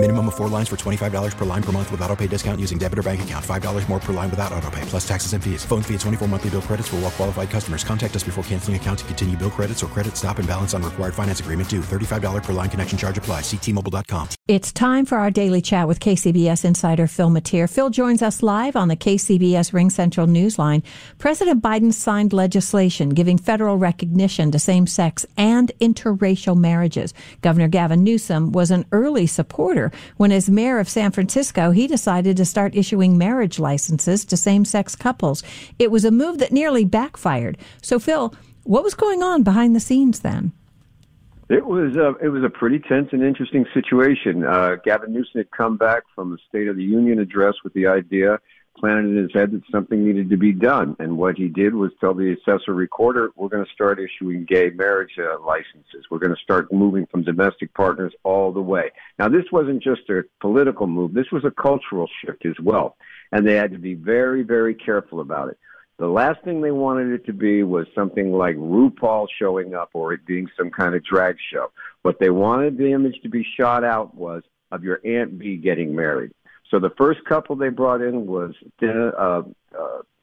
Minimum of four lines for $25 per line per month with auto pay discount using debit or bank account. $5 more per line without auto pay, plus taxes and fees. Phone fee at 24 monthly bill credits for all well qualified customers. Contact us before canceling account to continue bill credits or credit stop and balance on required finance agreement due. $35 per line connection charge apply. Ctmobile.com. It's time for our daily chat with KCBS insider Phil Matier. Phil joins us live on the KCBS RingCentral Newsline. President Biden signed legislation giving federal recognition to same-sex and interracial marriages. Governor Gavin Newsom was an early supporter when as mayor of San Francisco, he decided to start issuing marriage licenses to same-sex couples. It was a move that nearly backfired. So Phil, what was going on behind the scenes then? It was a, it was a pretty tense and interesting situation. Uh, Gavin Newsom had come back from the State of the Union address with the idea planted in his head that something needed to be done. And what he did was tell the assessor recorder, we're going to start issuing gay marriage uh, licenses. We're going to start moving from domestic partners all the way. Now, this wasn't just a political move. This was a cultural shift as well. And they had to be very, very careful about it. The last thing they wanted it to be was something like RuPaul showing up or it being some kind of drag show. What they wanted the image to be shot out was of your Aunt B getting married. So the first couple they brought in was uh, uh,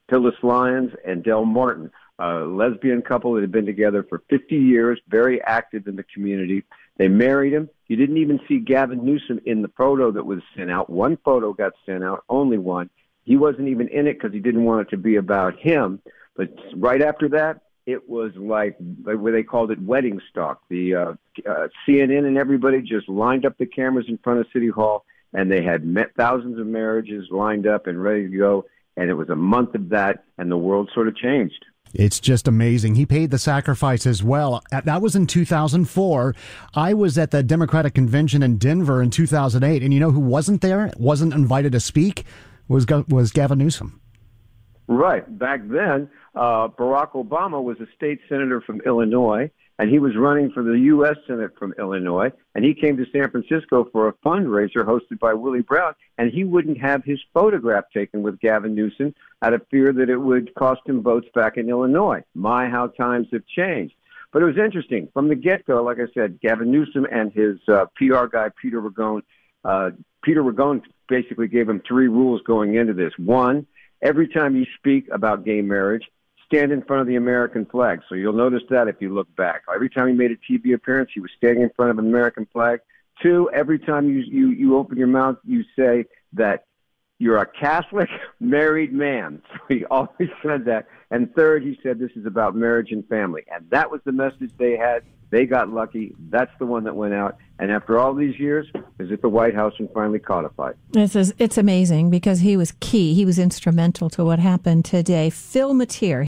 Phyllis Lyons and Del Martin, a lesbian couple that had been together for 50 years, very active in the community. They married him. You didn't even see Gavin Newsom in the photo that was sent out. One photo got sent out, only one. He wasn't even in it because he didn't want it to be about him. But right after that, it was like where they called it wedding stock. The uh, uh, CNN and everybody just lined up the cameras in front of City Hall, and they had met thousands of marriages lined up and ready to go. And it was a month of that, and the world sort of changed. It's just amazing. He paid the sacrifice as well. Uh, that was in 2004. I was at the Democratic convention in Denver in 2008, and you know who wasn't there? Wasn't invited to speak? Was was Gavin Newsom. Right. Back then, uh, Barack Obama was a state senator from Illinois, and he was running for the U.S. Senate from Illinois. And he came to San Francisco for a fundraiser hosted by Willie Brown, and he wouldn't have his photograph taken with Gavin Newsom out of fear that it would cost him votes back in Illinois. My, how times have changed. But it was interesting. From the get go, like I said, Gavin Newsom and his uh, PR guy, Peter Ragone, uh, Peter Ragone basically gave him three rules going into this. One, every time you speak about gay marriage, stand in front of the American flag. So you'll notice that if you look back. Every time he made a TV appearance, he was standing in front of an American flag. Two, every time you, you, you open your mouth, you say that you're a Catholic married man. So he always said that. And third, he said this is about marriage and family. And that was the message they had. They got lucky. That's the one that went out. And after all these years, is it the White House and finally codified? This is it's amazing because he was key. He was instrumental to what happened today. Phil Matier.